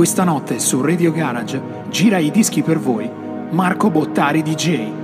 Questa notte su Radio Garage gira i dischi per voi Marco Bottari DJ.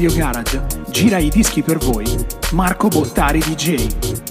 Radio Garage gira i dischi per voi Marco Bottari DJ.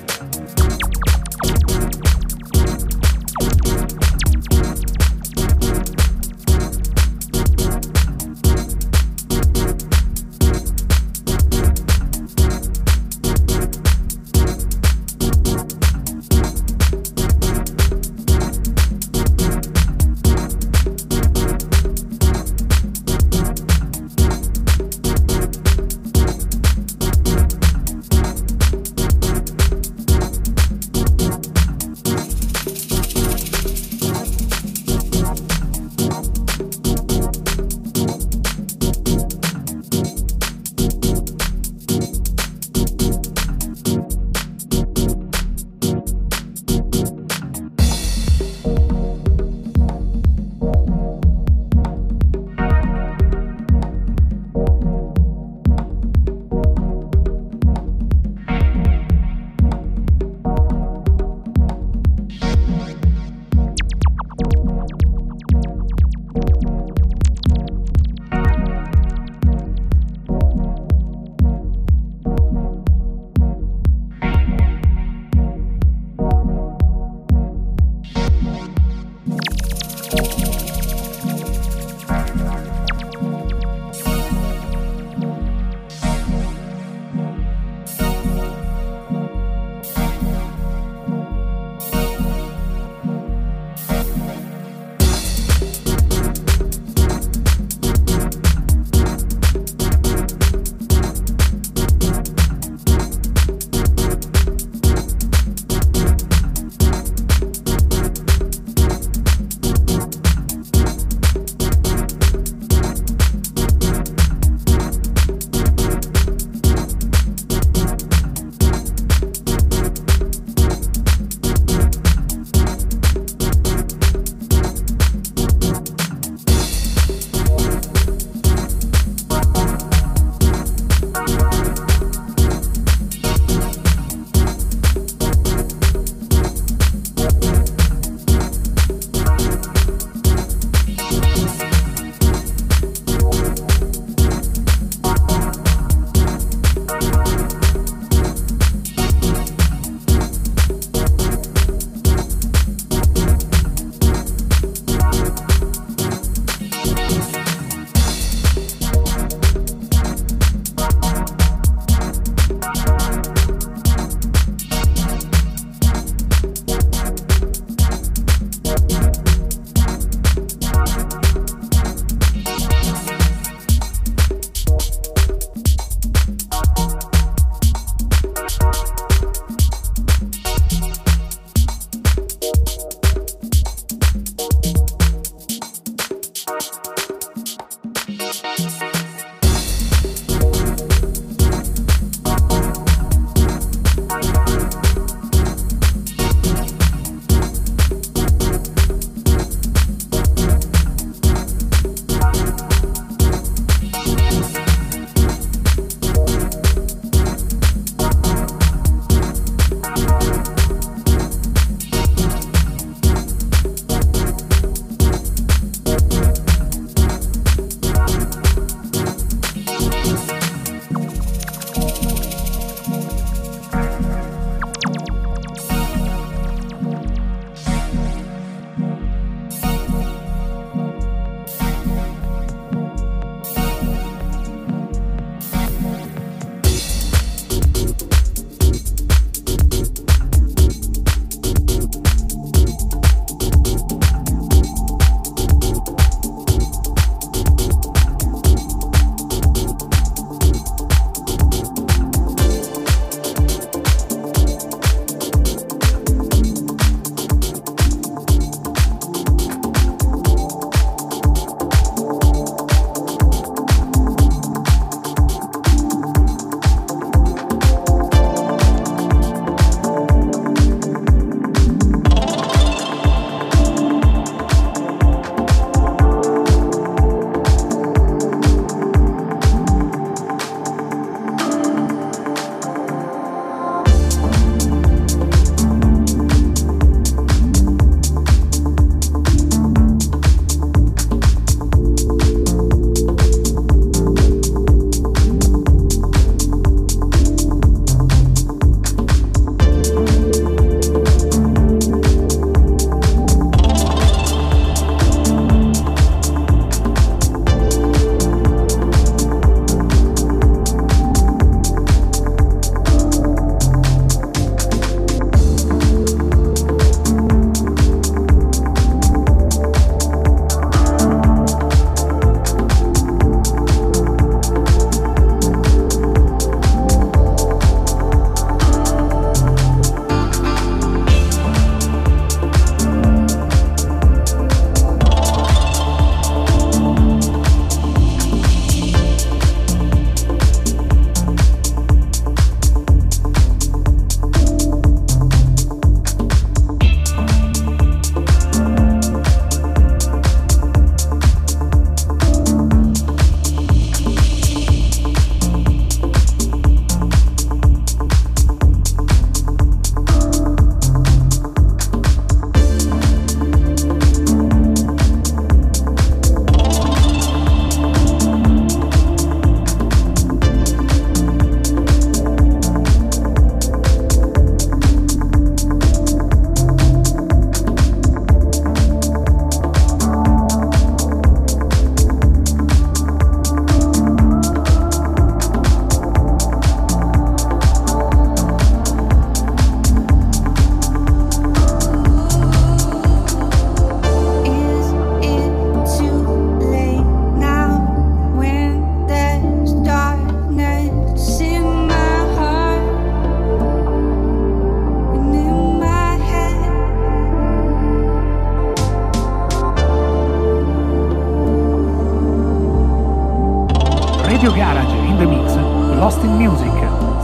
Radio Garage in the Mix, Lost in Music,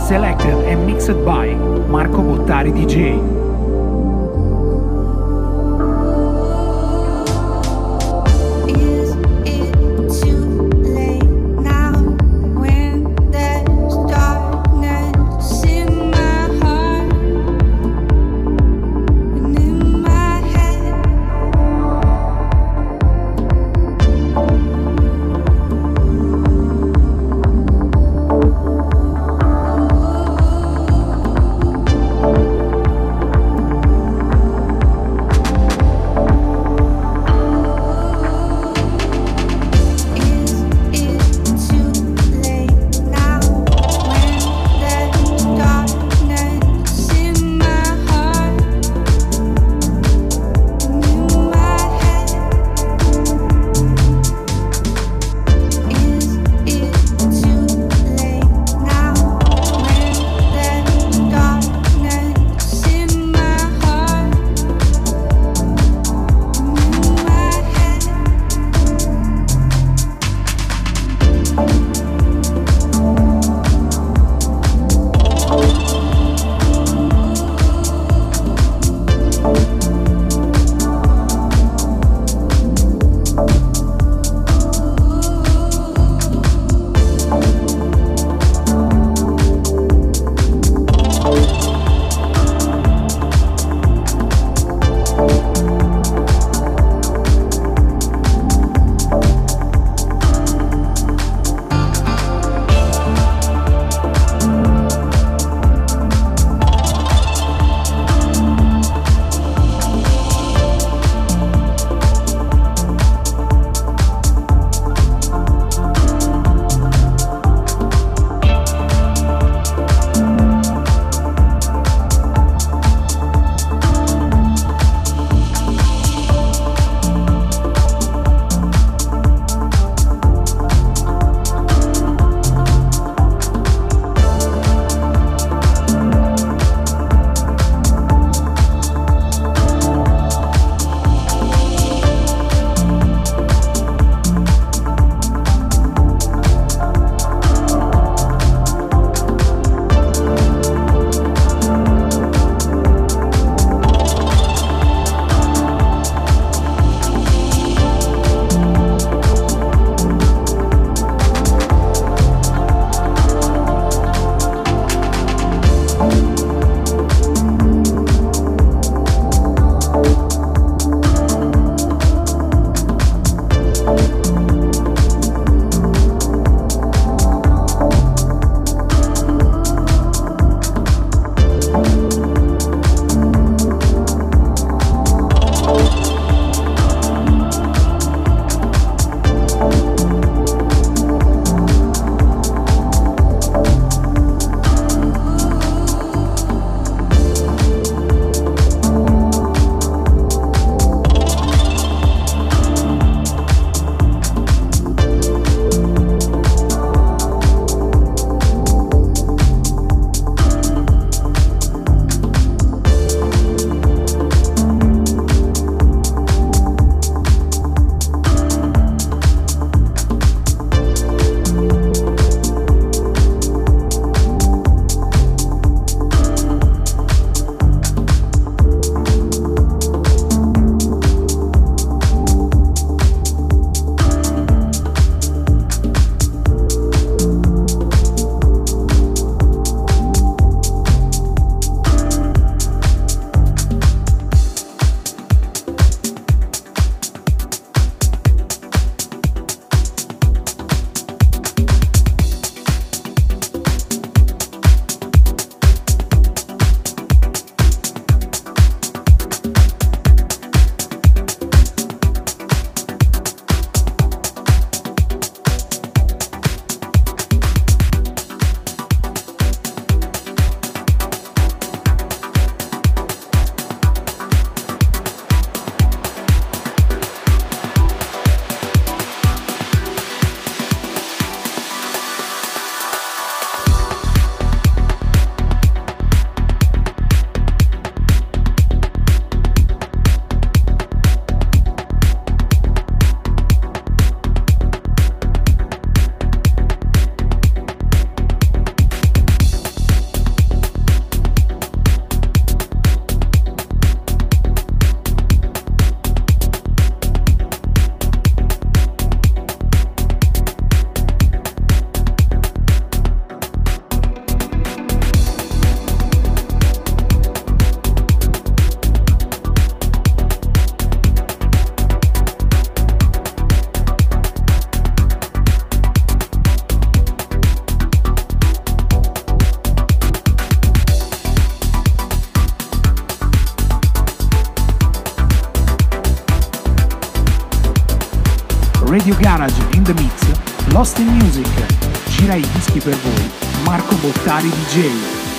selected and mixed by Marco Bottari DJ. Radio Garage in the Mix, Lost in Music. Gira i dischi per voi, Marco Bottari DJ.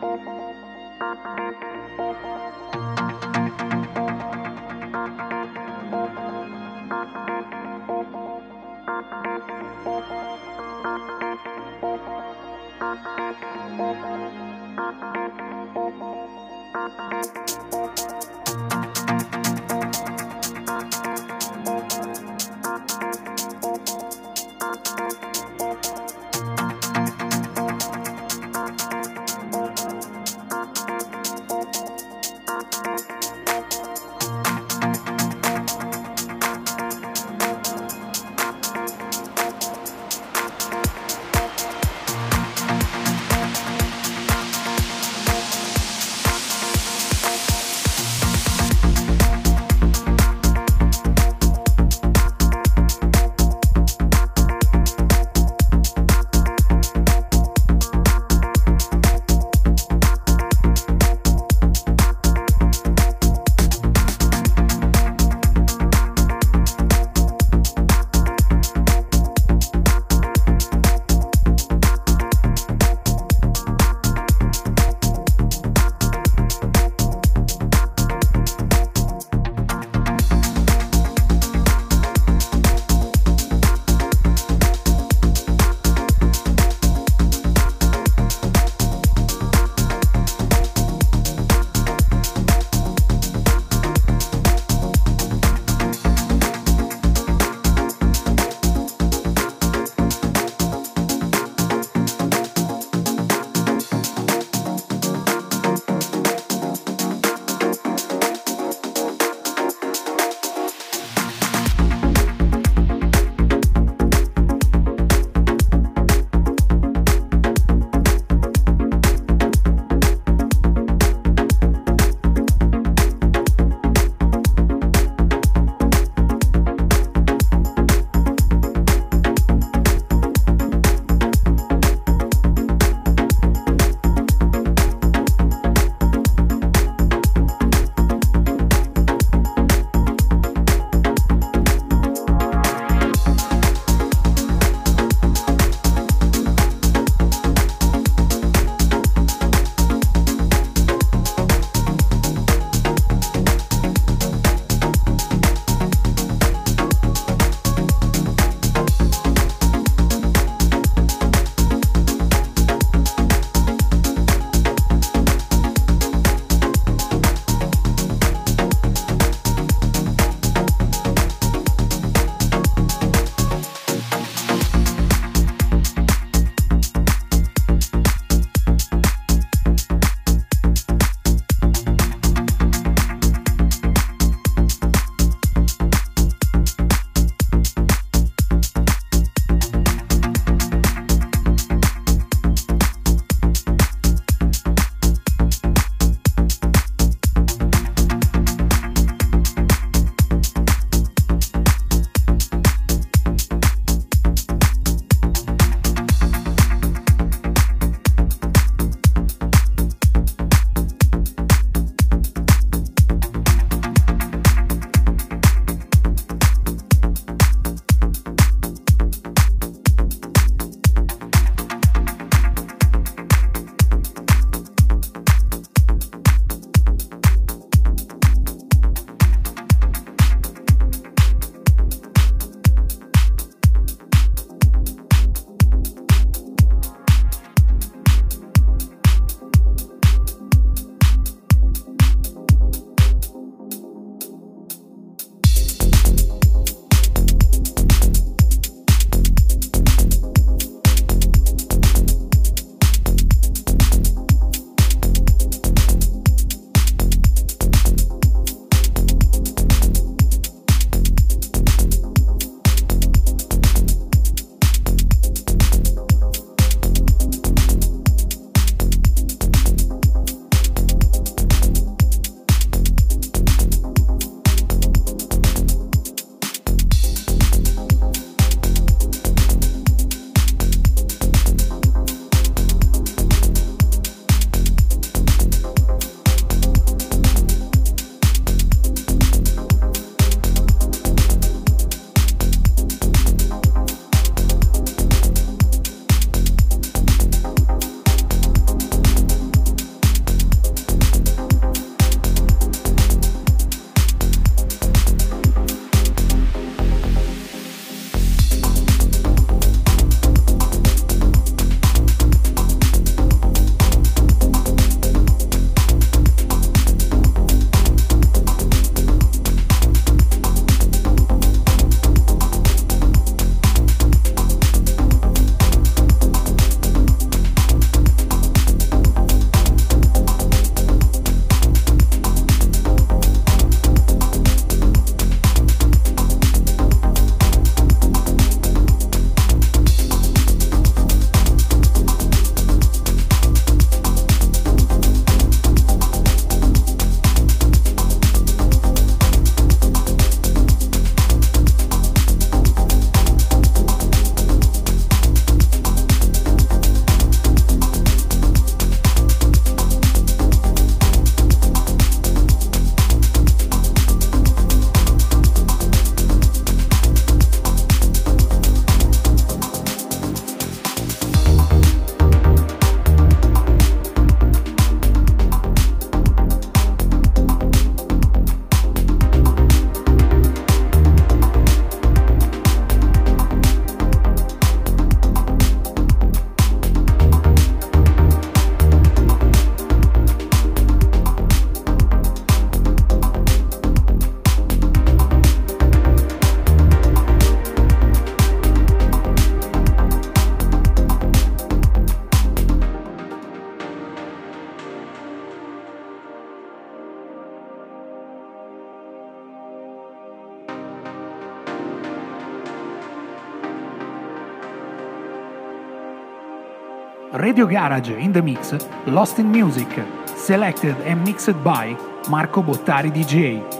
Thank you. Radio Garage in the Mix, Lost in Music, selected and mixed by Marco Bottari DJ.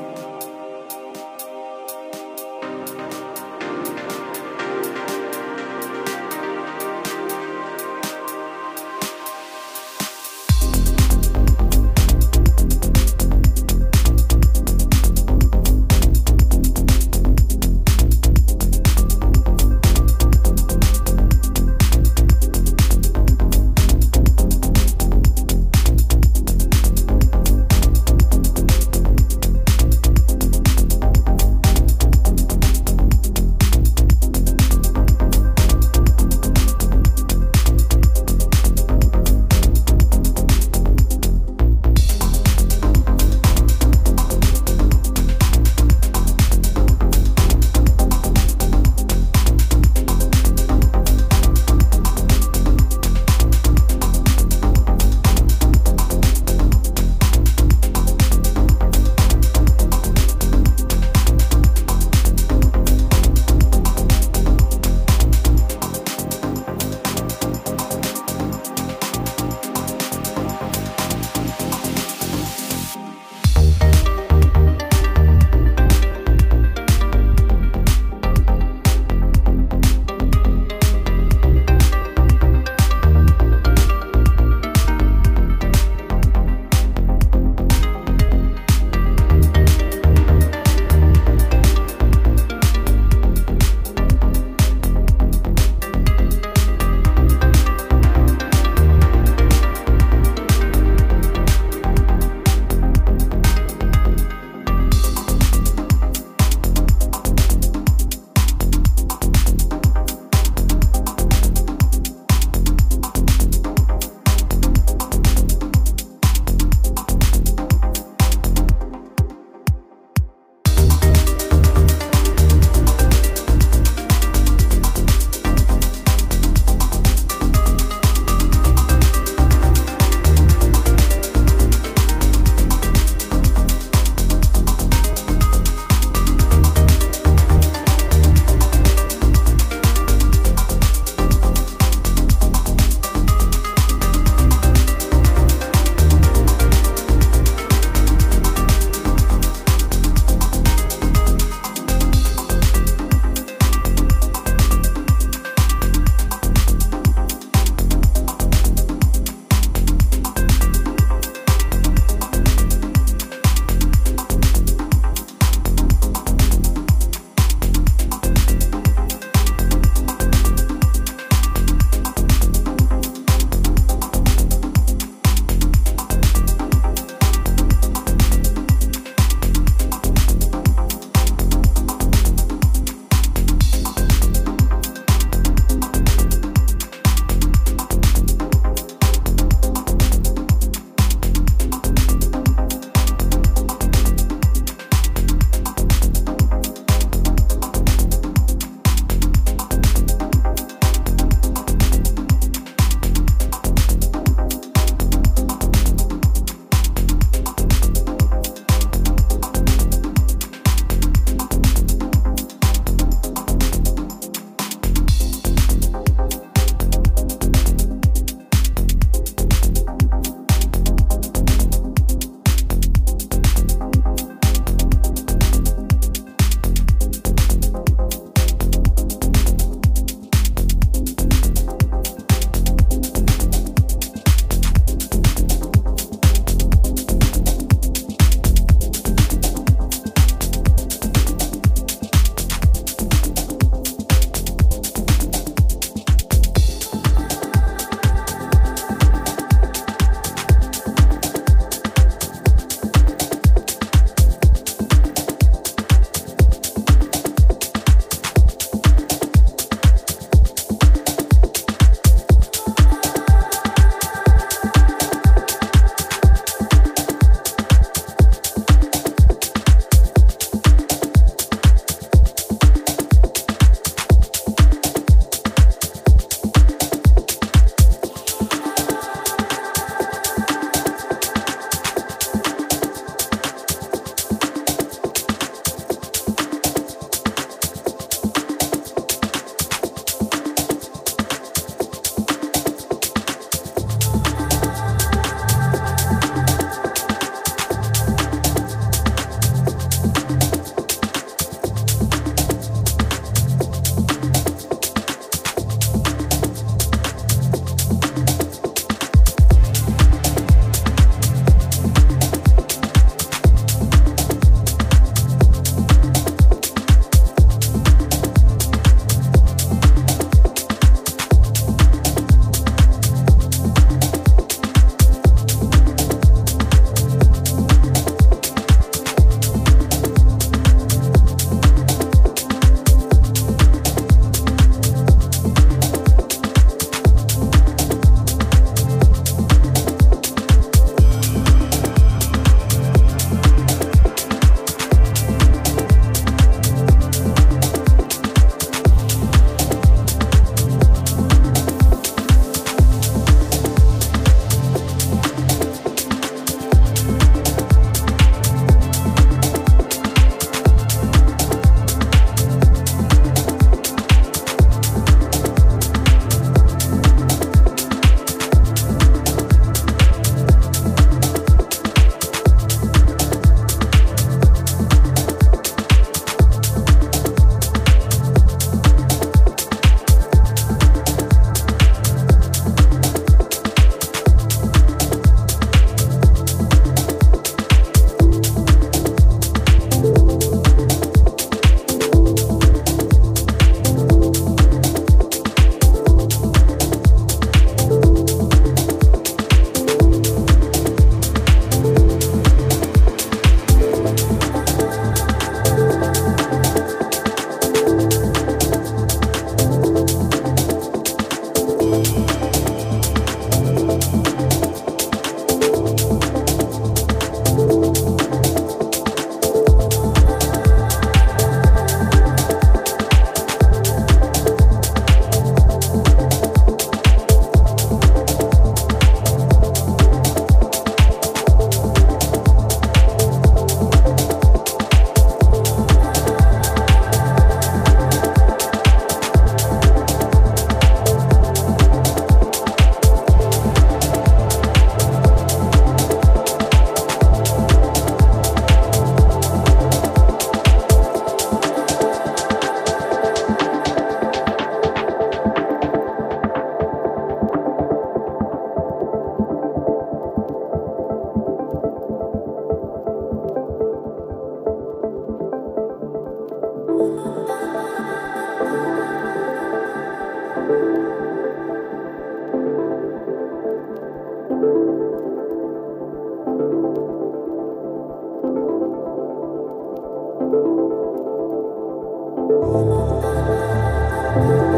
Thank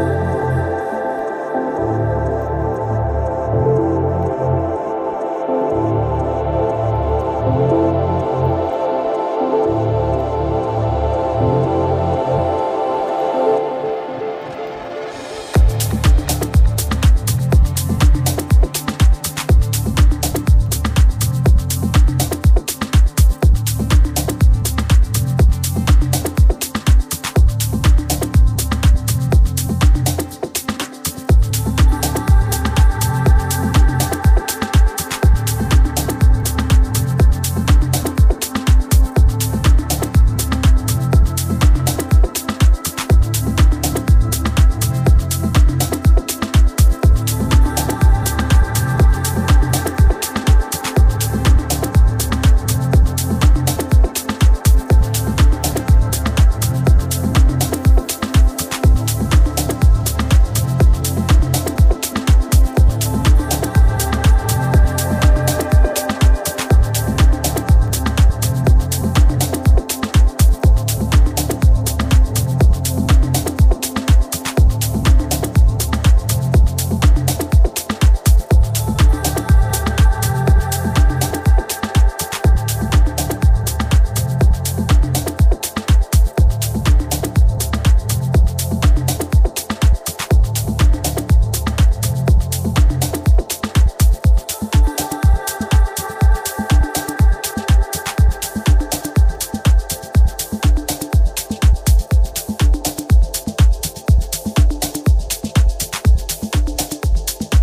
you.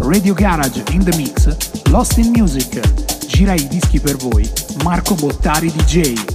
Radio Garage in the Mix, Lost in Music. Gira i dischi per voi, Marco Bottari DJ.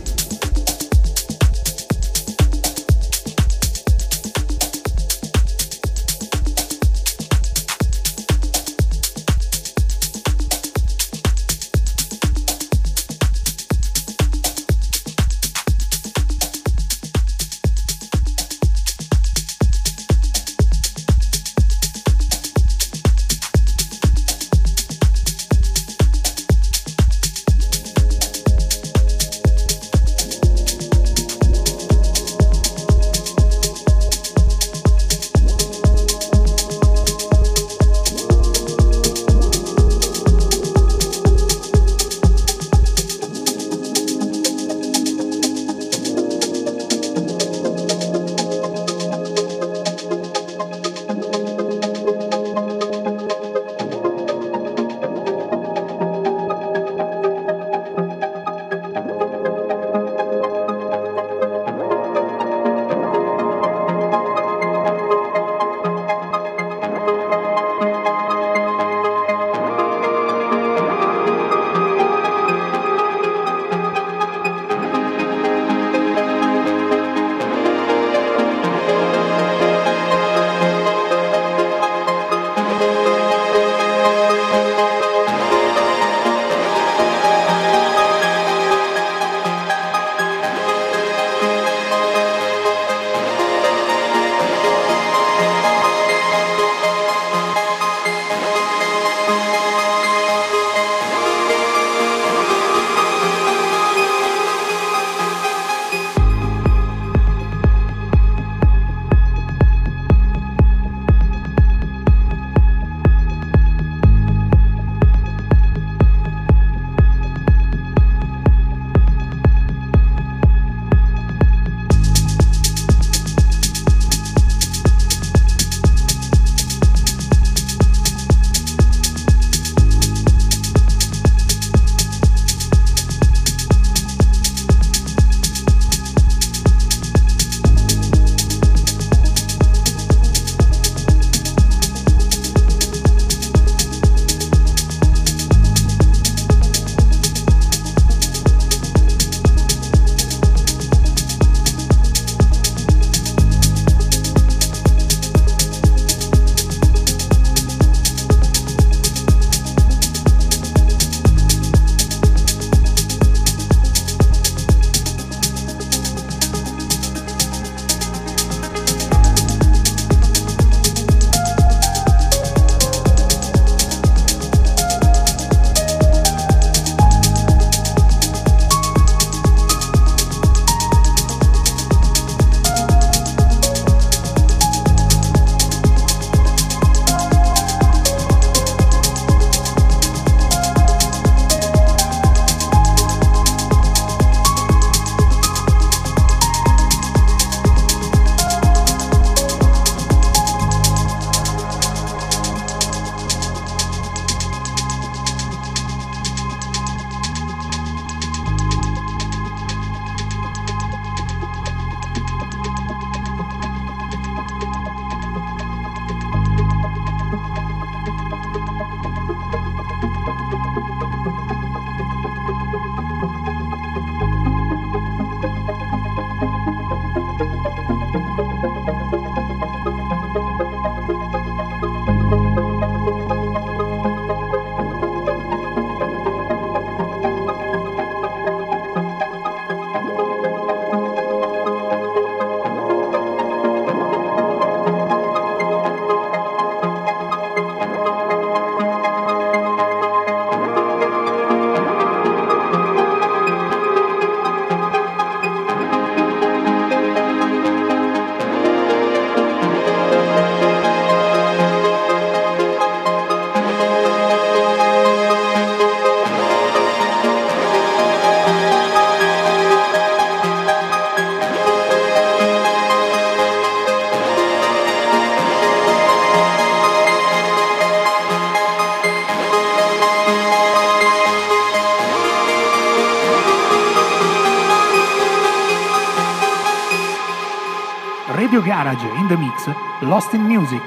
Lost in Music,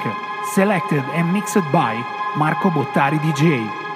selected and mixed by Marco Bottari DJ.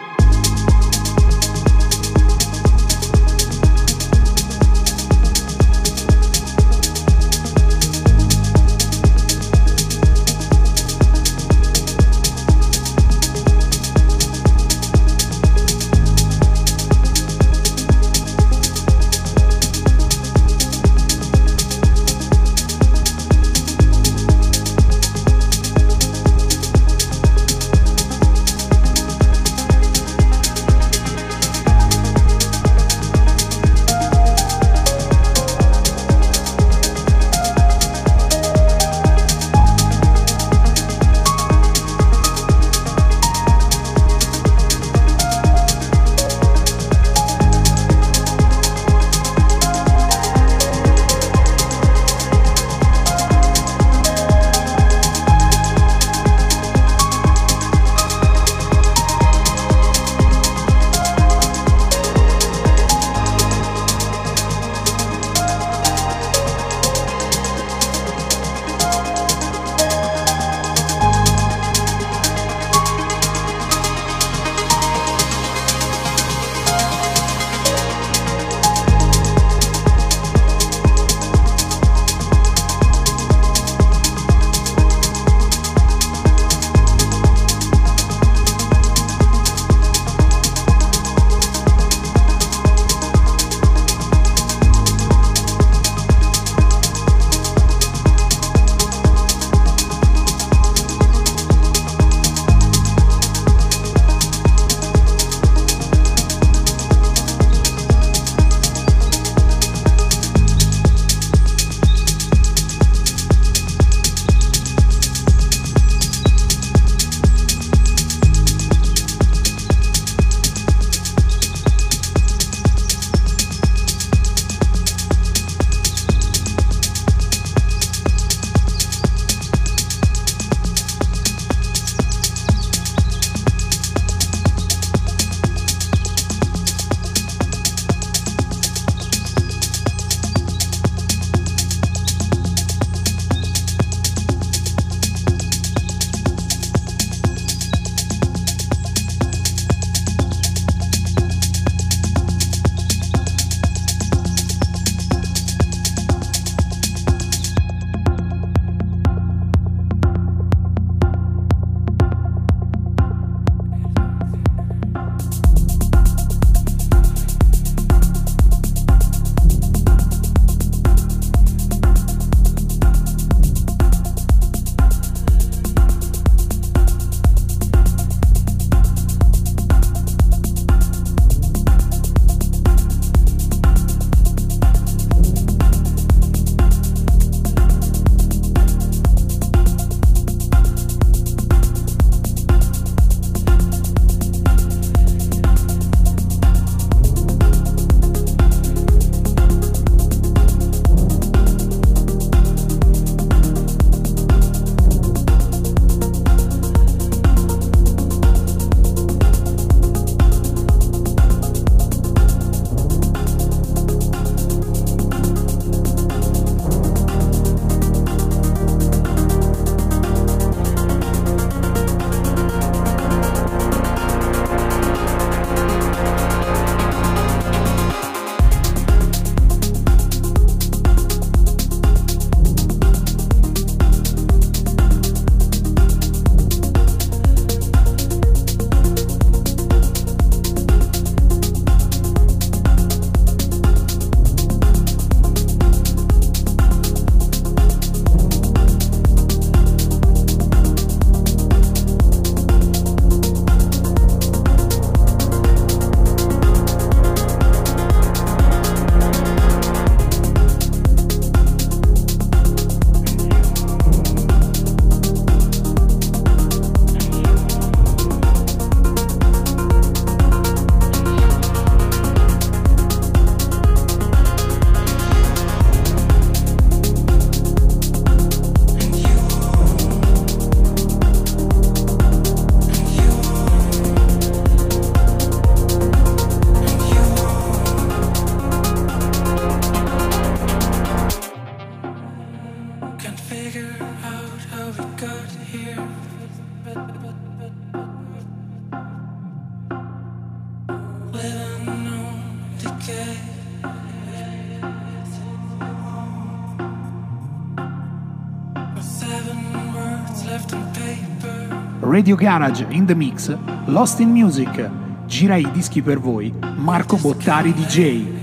Radio Garage in the Mix, Lost in Music. Gira i dischi per voi, Marco Bottari DJ.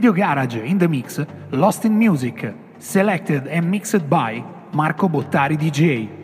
Radio Garage in the Mix, Lost in Music, selected and mixed by Marco Bottari DJ.